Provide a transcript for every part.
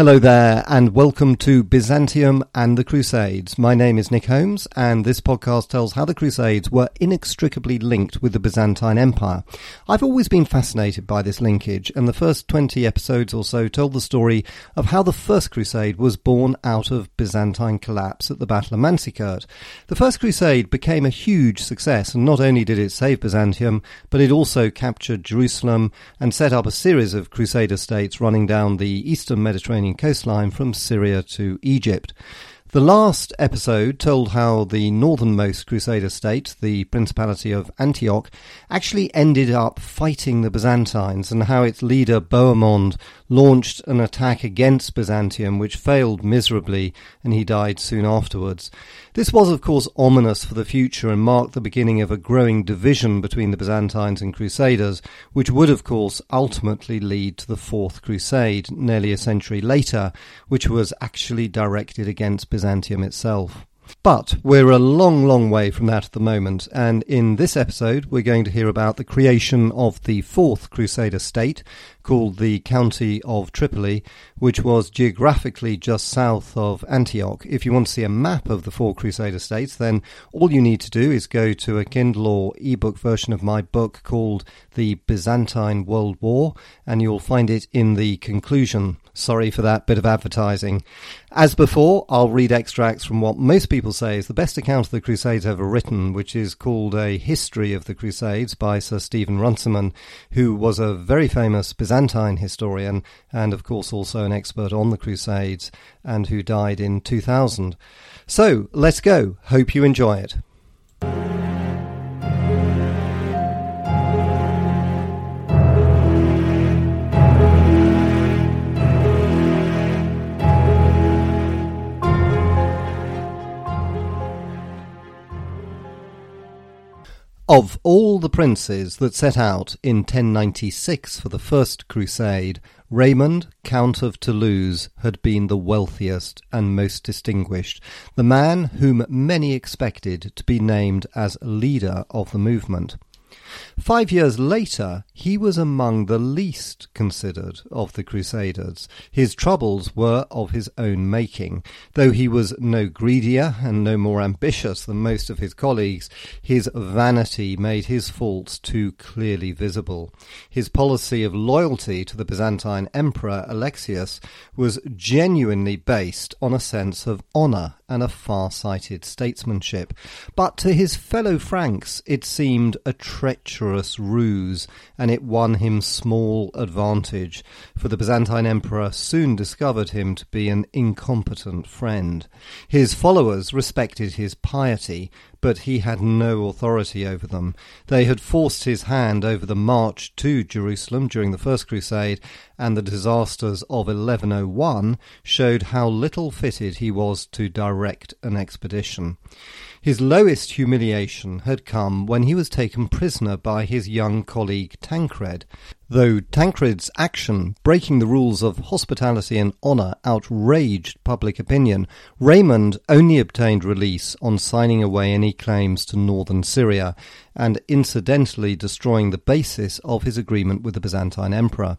Hello there, and welcome to Byzantium and the Crusades. My name is Nick Holmes, and this podcast tells how the Crusades were inextricably linked with the Byzantine Empire. I've always been fascinated by this linkage, and the first 20 episodes or so told the story of how the First Crusade was born out of Byzantine collapse at the Battle of Manzikert. The First Crusade became a huge success, and not only did it save Byzantium, but it also captured Jerusalem and set up a series of Crusader states running down the eastern Mediterranean Mediterranean coastline from Syria to Egypt. The last episode told how the northernmost Crusader state, the Principality of Antioch, actually ended up fighting the Byzantines and how its leader Bohemond launched an attack against Byzantium which failed miserably and he died soon afterwards. This was of course ominous for the future and marked the beginning of a growing division between the Byzantines and Crusaders, which would of course ultimately lead to the Fourth Crusade nearly a century later, which was actually directed against Byzantium itself. But we're a long, long way from that at the moment, and in this episode we're going to hear about the creation of the fourth Crusader state, called the County of Tripoli, which was geographically just south of Antioch. If you want to see a map of the four Crusader states, then all you need to do is go to a Kindle or ebook version of my book called The Byzantine World War, and you'll find it in the conclusion. Sorry for that bit of advertising. As before, I'll read extracts from what most people say is the best account of the Crusades ever written, which is called A History of the Crusades by Sir Stephen Runciman, who was a very famous Byzantine historian and, of course, also an expert on the Crusades and who died in 2000. So let's go. Hope you enjoy it. Of all the princes that set out in 1096 for the First Crusade, Raymond, Count of Toulouse, had been the wealthiest and most distinguished, the man whom many expected to be named as leader of the movement. Five years later, he was among the least considered of the Crusaders. His troubles were of his own making. Though he was no greedier and no more ambitious than most of his colleagues, his vanity made his faults too clearly visible. His policy of loyalty to the Byzantine Emperor Alexius was genuinely based on a sense of honour and a far-sighted statesmanship. But to his fellow Franks it seemed a treacherous ruse, and it won him small advantage, for the Byzantine emperor soon discovered him to be an incompetent friend. His followers respected his piety, but he had no authority over them. They had forced his hand over the march to Jerusalem during the First Crusade, and the disasters of 1101 showed how little fitted he was to direct an expedition. His lowest humiliation had come when he was taken prisoner by his young colleague Tancred. Though Tancred's action, breaking the rules of hospitality and honour, outraged public opinion, Raymond only obtained release on signing away any claims to northern Syria and incidentally destroying the basis of his agreement with the Byzantine emperor.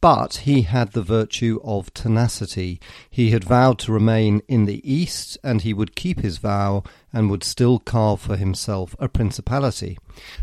But he had the virtue of tenacity. He had vowed to remain in the East, and he would keep his vow and would still carve for himself a principality.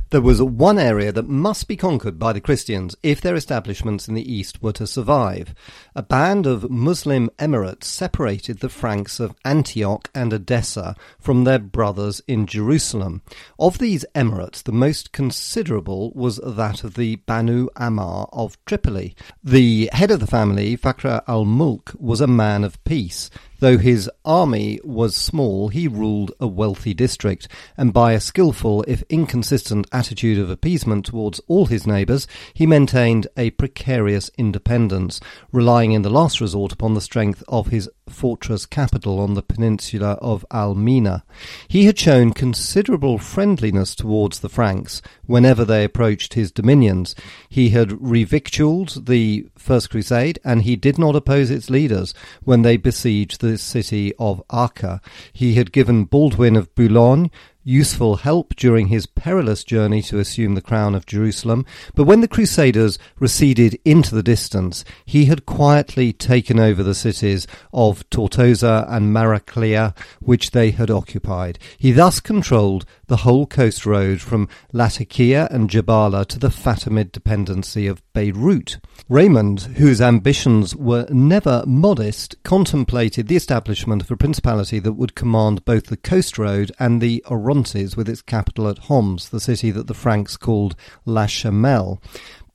There was one area that must be conquered by the Christians if their establishments in the east were to survive. A band of Muslim emirates separated the Franks of Antioch and Edessa from their brothers in Jerusalem. Of these emirates, the most considerable was that of the Banu Ammar of Tripoli. The head of the family, Fakhr al-Mulk, was a man of peace. Though his army was small, he ruled a wealthy district, and by a skilful, if inconsistent, attitude of appeasement towards all his neighbours, he maintained a precarious independence, relying in the last resort upon the strength of his fortress capital on the peninsula of Al-Mina. He had shown considerable friendliness towards the Franks whenever they approached his dominions. He had revictualled the First Crusade, and he did not oppose its leaders when they besieged the city of Acre. He had given Baldwin of Boulogne useful help during his perilous journey to assume the crown of Jerusalem, but when the Crusaders receded into the distance, he had quietly taken over the cities of Tortosa and Maraclea, which they had occupied. He thus controlled the whole coast road from Latakia and Jabala to the Fatimid dependency of Beirut. Raymond, whose ambitions were never modest, contemplated the establishment of a principality that would command both the coast road and the Orontes with its capital at Homs, the city that the Franks called La Chamelle.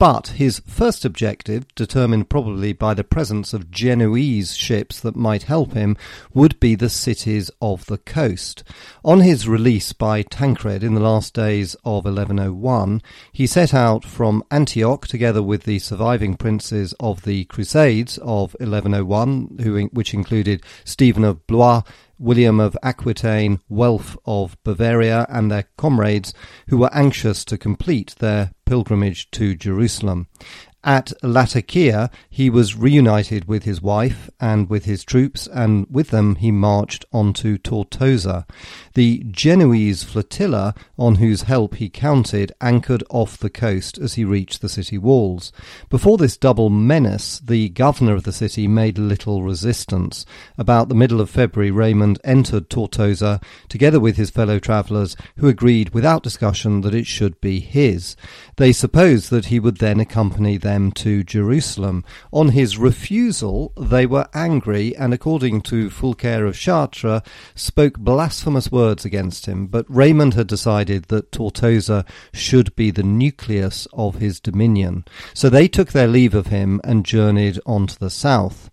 But his first objective, determined probably by the presence of Genoese ships that might help him, would be the cities of the coast. On his release by Tancred in the last days of 1101, he set out from Antioch together with the surviving princes of the Crusades of 1101, who, which included Stephen of Blois, William of Aquitaine, Welf of Bavaria, and their comrades, who were anxious to complete their pilgrimage to Jerusalem. At Latakia, he was reunited with his wife and with his troops, and with them he marched on to Tortosa. The Genoese flotilla, on whose help he counted, anchored off the coast as he reached the city walls. Before this double menace, the governor of the city made little resistance. About the middle of February, Raymond entered Tortosa, together with his fellow travellers, who agreed without discussion that it should be his. They supposed that he would then accompany them them to Jerusalem. On his refusal, they were angry and, according to Fulcher of Chartres, spoke blasphemous words against him. But Raymond had decided that Tortosa should be the nucleus of his dominion. So they took their leave of him and journeyed on to the south.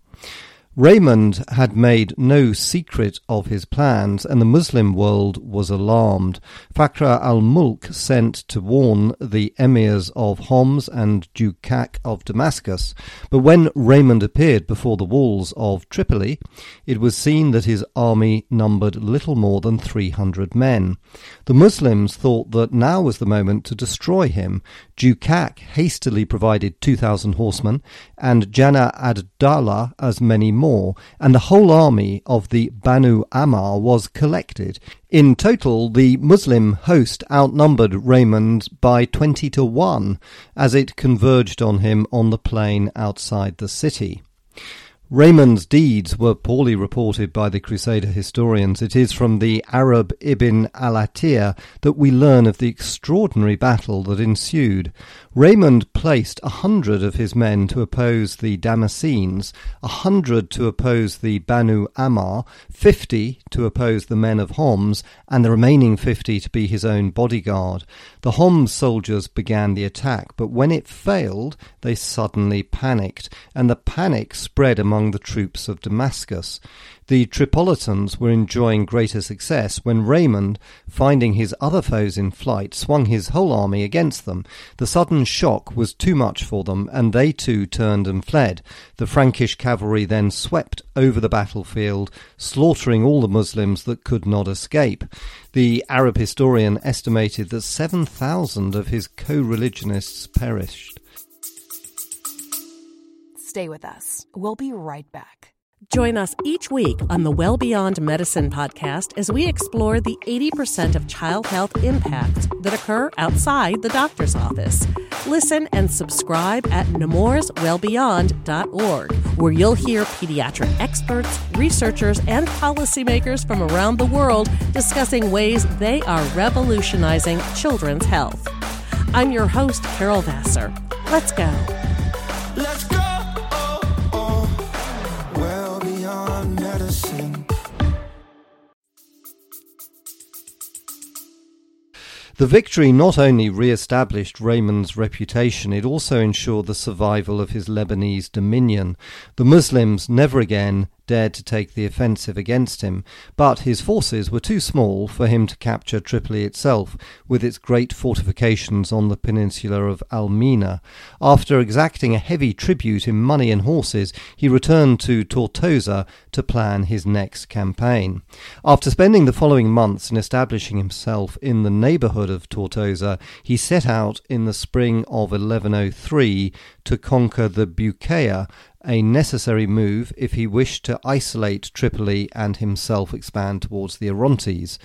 Raymond had made no secret of his plans, and the Muslim world was alarmed. Fakhr al Mulk sent to warn the emirs of Homs and Dukak of Damascus. But when Raymond appeared before the walls of Tripoli, it was seen that his army numbered little more than three hundred men. The Muslims thought that now was the moment to destroy him. Dukak hastily provided two thousand horsemen, and Jana ad Dawla as many more, and the whole army of the Banu Ammar was collected. In total, the Muslim host outnumbered Raymond by twenty to one, as it converged on him on the plain outside the city. Raymond's deeds were poorly reported by the Crusader historians. It is from the Arab Ibn al-Athir that we learn of the extraordinary battle that ensued. Raymond placed a hundred of his men to oppose the Damascenes, a hundred to oppose the Banu Ammar, fifty to oppose the men of Homs, and the remaining fifty to be his own bodyguard. The Homs soldiers began the attack, but when it failed, they suddenly panicked, and the panic spread among among the troops of Damascus. The Tripolitans were enjoying greater success when Raymond, finding his other foes in flight, swung his whole army against them. The sudden shock was too much for them, and they too turned and fled. The Frankish cavalry then swept over the battlefield, slaughtering all the Muslims that could not escape. The Arab historian estimated that 7,000 of his co religionists perished. Stay with us. We'll be right back. Join us each week on the Well Beyond Medicine podcast as we explore the 80% of child health impacts that occur outside the doctor's office. Listen and subscribe at nemourswellbeyond.org, where you'll hear pediatric experts, researchers, and policymakers from around the world discussing ways they are revolutionizing children's health. I'm your host, Carol Vassar. Let's go. Let's go. The victory not only re established Raymond's reputation, it also ensured the survival of his Lebanese dominion. The Muslims never again dared to take the offensive against him, but his forces were too small for him to capture Tripoli itself, with its great fortifications on the peninsula of Almina. After exacting a heavy tribute in money and horses, he returned to Tortosa to plan his next campaign. After spending the following months in establishing himself in the neighbourhood of Tortosa, he set out in the spring of 1103 to conquer the Buqaia a necessary move if he wished to isolate Tripoli and himself expand towards the Orontes.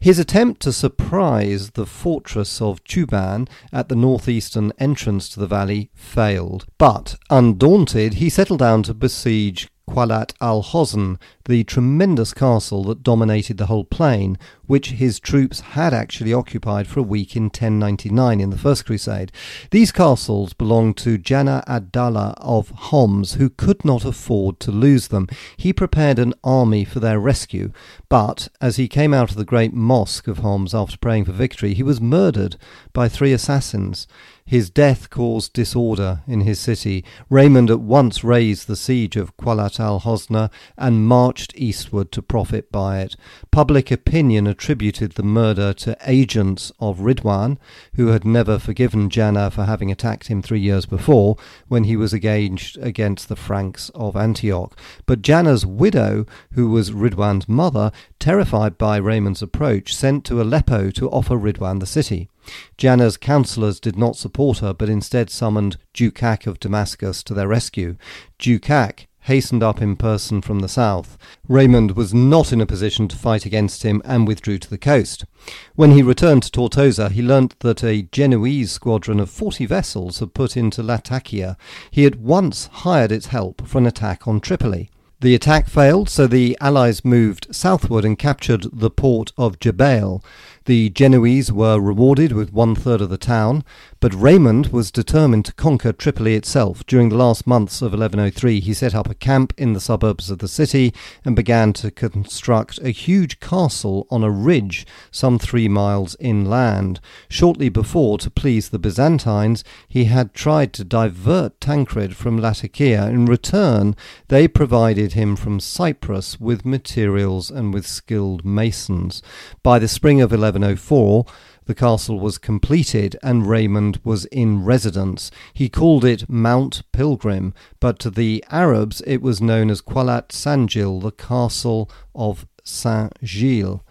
His attempt to surprise the fortress of Tuban at the northeastern entrance to the valley failed, but undaunted, he settled down to besiege Qalat al Hosn, the tremendous castle that dominated the whole plain, which his troops had actually occupied for a week in 1099 in the First Crusade. These castles belonged to Jana ad-Dawla of Homs, who could not afford to lose them. He prepared an army for their rescue, but as he came out of the great mosque of Homs after praying for victory, he was murdered by three assassins. His death caused disorder in his city. Raymond at once raised the siege of Qalat al Hosna and marched eastward to profit by it. Public opinion attributed the murder to agents of Ridwan, who had never forgiven Jana for having attacked him three years before when he was engaged against the Franks of Antioch. But Jana's widow, who was Ridwan's mother, terrified by Raymond's approach, sent to Aleppo to offer Ridwan the city. Jana's counsellors did not support her, but instead summoned Dukak of Damascus to their rescue. Dukak hastened up in person from the south. Raymond was not in a position to fight against him and withdrew to the coast. When he returned to Tortosa, he learnt that a Genoese squadron of forty vessels had put into Latakia. He at once hired its help for an attack on Tripoli. The attack failed, so the Allies moved southward and captured the port of Jebail. The Genoese were rewarded with one third of the town, but Raymond was determined to conquer Tripoli itself. During the last months of 1103, he set up a camp in the suburbs of the city and began to construct a huge castle on a ridge some three miles inland. Shortly before, to please the Byzantines, he had tried to divert Tancred from Latakia. In return, they provided him from Cyprus with materials and with skilled masons. By the spring of 11 1104, the castle was completed and Raymond was in residence. He called it Mount Pilgrim, but to the Arabs it was known as Qalat Sanjil, the castle of Saint Gilles.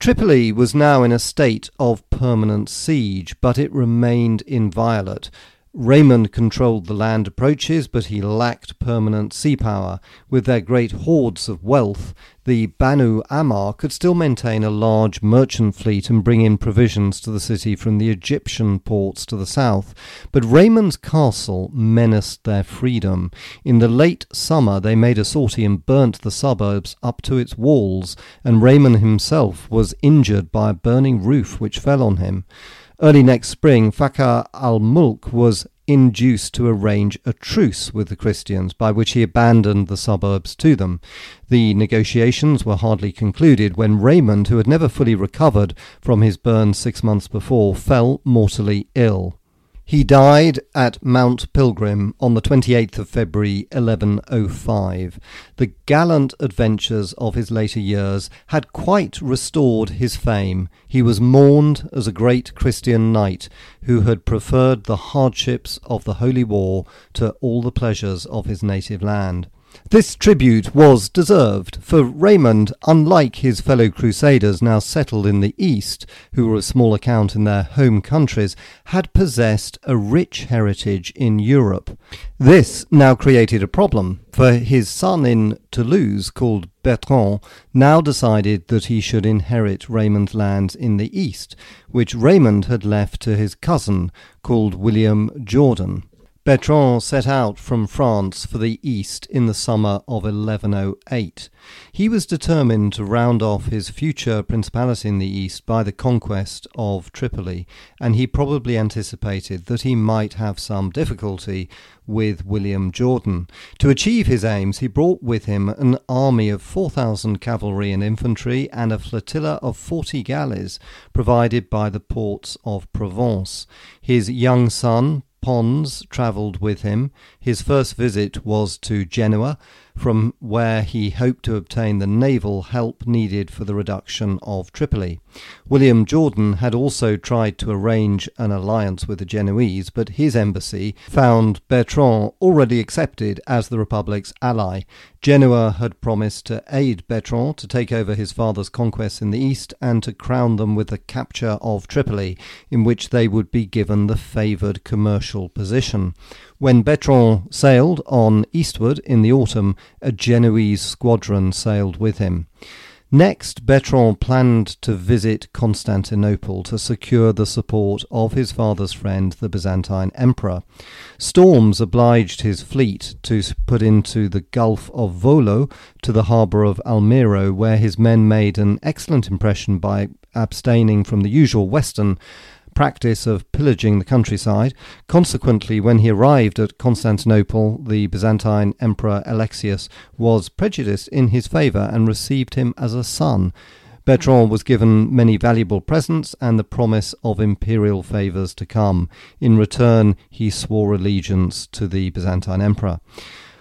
Tripoli was now in a state of permanent siege, but it remained inviolate. Raymond controlled the land approaches, but he lacked permanent sea power. With their great hoards of wealth, the Banu Ammar could still maintain a large merchant fleet and bring in provisions to the city from the Egyptian ports to the south. But Raymond's castle menaced their freedom. In the late summer, they made a sortie and burnt the suburbs up to its walls, and Raymond himself was injured by a burning roof which fell on him. Early next spring, Fakhr al Mulk was induced to arrange a truce with the Christians, by which he abandoned the suburbs to them. The negotiations were hardly concluded when Raymond, who had never fully recovered from his burn six months before, fell mortally ill. He died at Mount Pilgrim on the 28th of February 1105. The gallant adventures of his later years had quite restored his fame. He was mourned as a great Christian knight who had preferred the hardships of the Holy War to all the pleasures of his native land. This tribute was deserved, for Raymond, unlike his fellow crusaders now settled in the East, who were of small account in their home countries, had possessed a rich heritage in Europe. This now created a problem, for his son in Toulouse, called Bertrand, now decided that he should inherit Raymond's lands in the East, which Raymond had left to his cousin, called William Jordan. Bertrand set out from France for the East in the summer of 1108. He was determined to round off his future principality in the East by the conquest of Tripoli, and he probably anticipated that he might have some difficulty with William Jordan. To achieve his aims, he brought with him an army of 4,000 cavalry and infantry and a flotilla of 40 galleys provided by the ports of Provence. His young son, Pons travelled with him. His first visit was to Genoa, from where he hoped to obtain the naval help needed for the reduction of Tripoli. William Jordan had also tried to arrange an alliance with the Genoese, but his embassy found Bertrand already accepted as the Republic's ally. Genoa had promised to aid Bertrand to take over his father's conquests in the east and to crown them with the capture of Tripoli, in which they would be given the favoured commercial position. When Bertrand sailed on eastward in the autumn, a Genoese squadron sailed with him. Next, Bertrand planned to visit Constantinople to secure the support of his father's friend, the Byzantine Emperor. Storms obliged his fleet to put into the Gulf of Volo to the harbour of Almyro, where his men made an excellent impression by abstaining from the usual western practice of pillaging the countryside. Consequently, when he arrived at Constantinople, the Byzantine Emperor Alexius was prejudiced in his favour and received him as a son. Bertrand was given many valuable presents and the promise of imperial favours to come. In return, he swore allegiance to the Byzantine Emperor.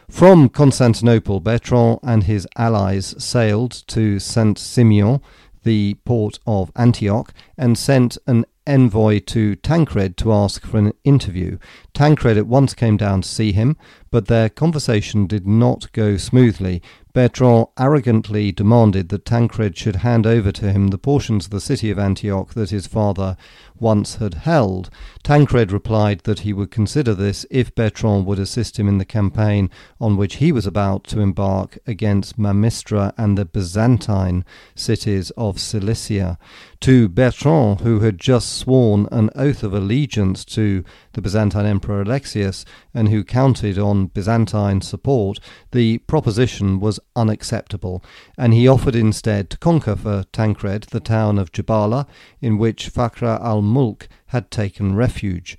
From Constantinople, Bertrand and his allies sailed to Saint Simeon, the port of Antioch, and sent an envoy to Tancred to ask for an interview. Tancred at once came down to see him, but their conversation did not go smoothly. Bertrand arrogantly demanded that Tancred should hand over to him the portions of the city of Antioch that his father once had held. Tancred replied that he would consider this if Bertrand would assist him in the campaign on which he was about to embark against Mamistra and the Byzantine cities of Cilicia. To Bertrand, who had just sworn an oath of allegiance to the Byzantine Emperor Alexius and who counted on Byzantine support, the proposition was unacceptable, and he offered instead to conquer for Tancred the town of Jabala, in which Fakhr al Mulk had taken refuge.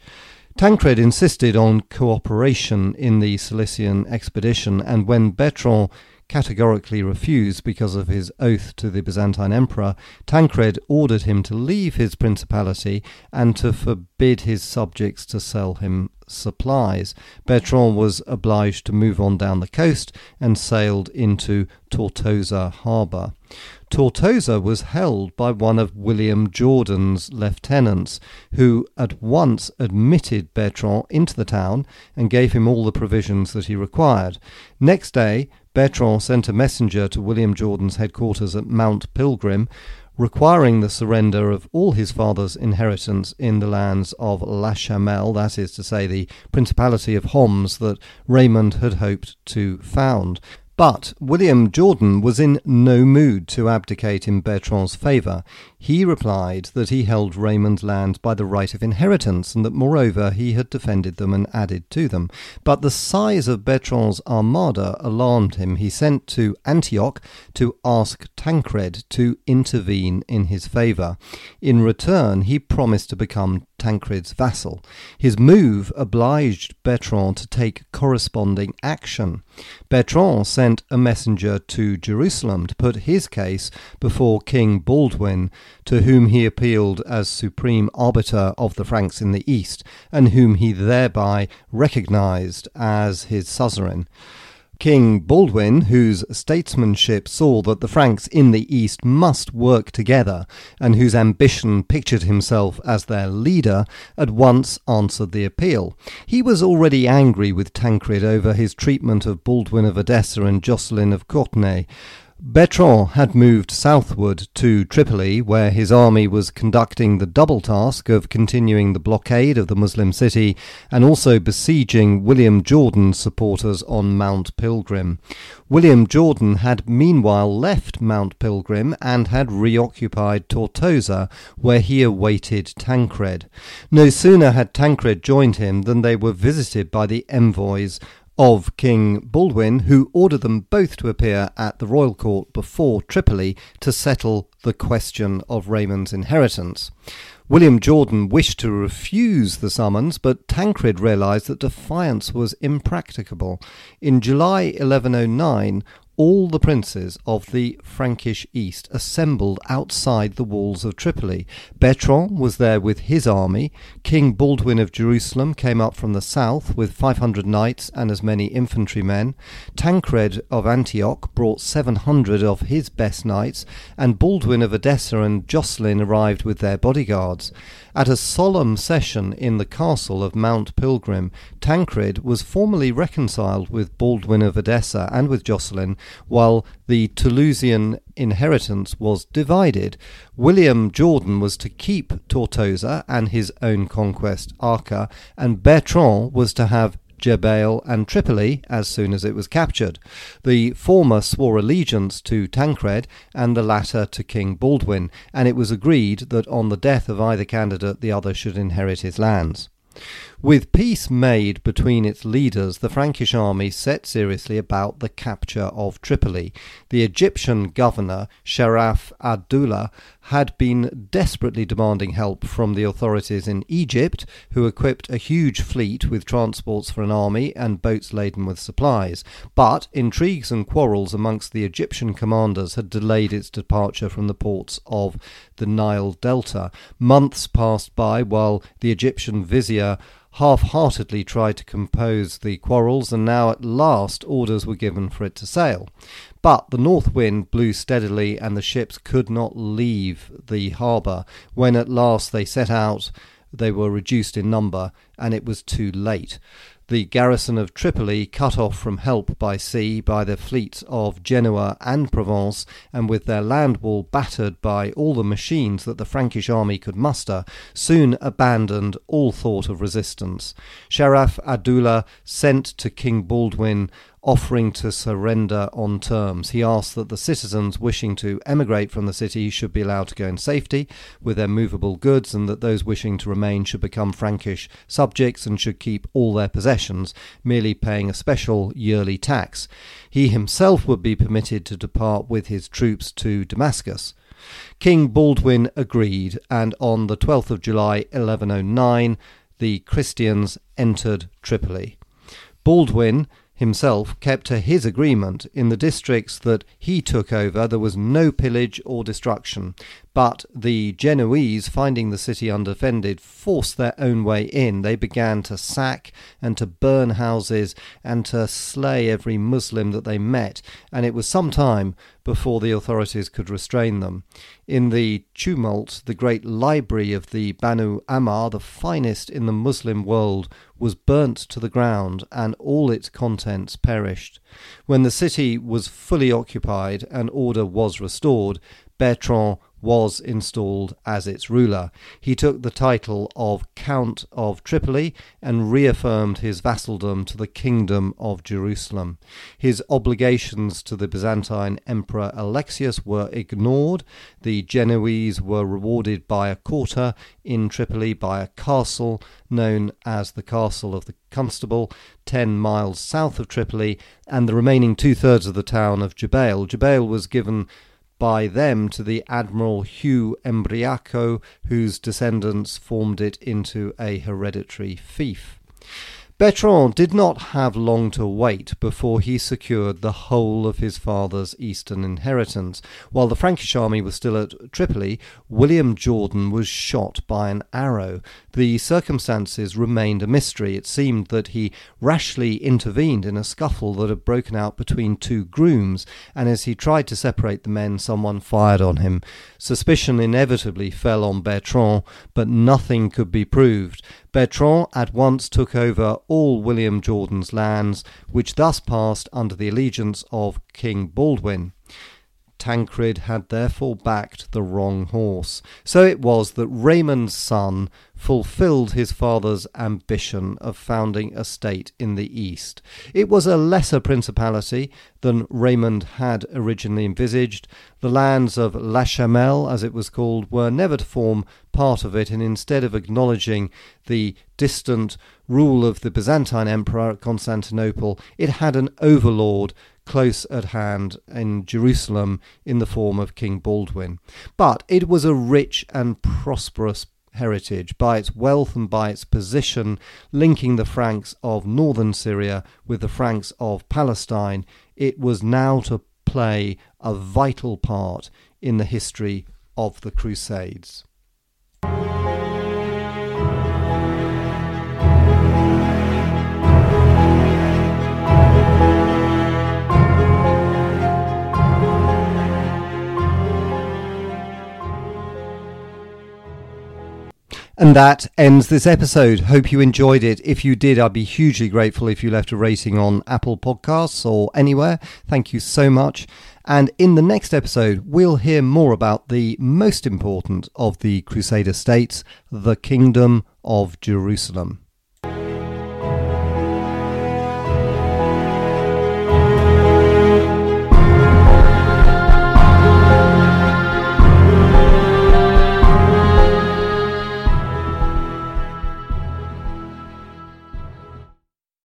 Tancred insisted on cooperation in the Cilician expedition, and when Bertrand categorically refused because of his oath to the Byzantine emperor, Tancred ordered him to leave his principality and to forbid his subjects to sell him supplies. Bertrand was obliged to move on down the coast and sailed into Tortosa harbour. Tortosa was held by one of William Jordan's lieutenants, who at once admitted Bertrand into the town and gave him all the provisions that he required. Next day, Bertrand sent a messenger to William Jordan's headquarters at Mount Pilgrim, requiring the surrender of all his father's inheritance in the lands of La Chamelle, that is to say, the Principality of Homs that Raymond had hoped to found. But William Jordan was in no mood to abdicate in Bertrand's favour. He replied that he held Raymond's land by the right of inheritance, and that moreover he had defended them and added to them. But the size of Bertrand's armada alarmed him. He sent to Antioch to ask Tancred to intervene in his favour. In return, he promised to become Tancred's vassal. His move obliged Bertrand to take corresponding action. Bertrand sent a messenger to Jerusalem to put his case before King Baldwin, to whom he appealed as supreme arbiter of the Franks in the East, and whom he thereby recognized as his suzerain. King Baldwin, whose statesmanship saw that the Franks in the East must work together, and whose ambition pictured himself as their leader, at once answered the appeal. He was already angry with Tancred over his treatment of Baldwin of Edessa and Jocelyn of Courtenay. Bertrand had moved southward to Tripoli, where his army was conducting the double task of continuing the blockade of the Muslim city and also besieging William Jordan's supporters on Mount Pilgrim. William Jordan had meanwhile left Mount Pilgrim and had reoccupied Tortosa, where he awaited Tancred. No sooner had Tancred joined him than they were visited by the envoys of King Baldwin, who ordered them both to appear at the royal court before Tripoli to settle the question of Raymond's inheritance. William Jordan wished to refuse the summons, but Tancred realized that defiance was impracticable. In July 1109, all the princes of the Frankish East assembled outside the walls of Tripoli. Bertrand was there with his army. King Baldwin of Jerusalem came up from the south with 500 knights and as many infantrymen. Tancred of Antioch brought 700 of his best knights, and Baldwin of Edessa and Jocelyn arrived with their bodyguards. At a solemn session in the castle of Mount Pilgrim, Tancred was formally reconciled with Baldwin of Edessa and with Jocelyn, while the Toulousian inheritance was divided. William Jordan was to keep Tortosa and his own conquest Acre, and Bertrand was to have Jebail, and Tripoli as soon as it was captured. The former swore allegiance to Tancred and the latter to King Baldwin, and it was agreed that on the death of either candidate the other should inherit his lands. With peace made between its leaders, the Frankish army set seriously about the capture of Tripoli. The Egyptian governor, Sharaf ad-Dawla, had been desperately demanding help from the authorities in Egypt, who equipped a huge fleet with transports for an army and boats laden with supplies. But intrigues and quarrels amongst the Egyptian commanders had delayed its departure from the ports of the Nile Delta. Months passed by while the Egyptian vizier half heartedly tried to compose the quarrels, and now at last orders were given for it to sail. But the north wind blew steadily, and the ships could not leave the harbour. When at last they set out, they were reduced in number, and it was too late the garrison of Tripoli, cut off from help by sea by the fleets of Genoa and Provence, and with their land wall battered by all the machines that the Frankish army could muster, soon abandoned all thought of resistance. Sharaf ad-Dawla sent to King Baldwin offering to surrender on terms. He asked that the citizens wishing to emigrate from the city should be allowed to go in safety with their movable goods, and that those wishing to remain should become Frankish subjects and should keep all their possessions, merely paying a special yearly tax. He himself would be permitted to depart with his troops to Damascus. King Baldwin agreed, and on the 12th of July 1109, the Christians entered Tripoli. Baldwin himself kept to his agreement. In the districts that he took over, there was no pillage or destruction. But the Genoese, finding the city undefended, forced their own way in. They began to sack and to burn houses and to slay every Muslim that they met, and it was some time before the authorities could restrain them. In the tumult, the great library of the Banu Ammar, the finest in the Muslim world, was burnt to the ground, and all its contents perished. When the city was fully occupied and order was restored, Bertrand was installed as its ruler. He took the title of Count of Tripoli and reaffirmed his vassaldom to the Kingdom of Jerusalem. His obligations to the Byzantine Emperor Alexius were ignored. The Genoese were rewarded by a quarter in Tripoli by a castle known as the Castle of the Constable, 10 miles south of Tripoli, and the remaining two thirds of the town of Jebail. Jebail was given by them to the Admiral Hugh Embriaco, whose descendants formed it into a hereditary fief. Bertrand did not have long to wait before he secured the whole of his father's eastern inheritance. While the Frankish army was still at Tripoli, William Jordan was shot by an arrow. The circumstances remained a mystery. It seemed that he rashly intervened in a scuffle that had broken out between two grooms, and as he tried to separate the men, someone fired on him. Suspicion inevitably fell on Bertrand, but nothing could be proved. Bertrand at once took over all William Jordan's lands, which thus passed under the allegiance of King Baldwin. Tancred had therefore backed the wrong horse. So it was that Raymond's son fulfilled his father's ambition of founding a state in the east. It was a lesser principality than Raymond had originally envisaged. The lands of La Chamelle, as it was called, were never to form part of it, and instead of acknowledging the distant rule of the Byzantine emperor at Constantinople, it had an overlord close at hand in Jerusalem in the form of King Baldwin. But it was a rich and prosperous heritage by its wealth and by its position linking the Franks of northern Syria with the Franks of Palestine. It was now to play a vital part in the history of the Crusades. That ends this episode. Hope you enjoyed it. If you did, I'd be hugely grateful if you left a rating on Apple Podcasts or anywhere. Thank you so much. And in the next episode, we'll hear more about the most important of the Crusader states, the Kingdom of Jerusalem.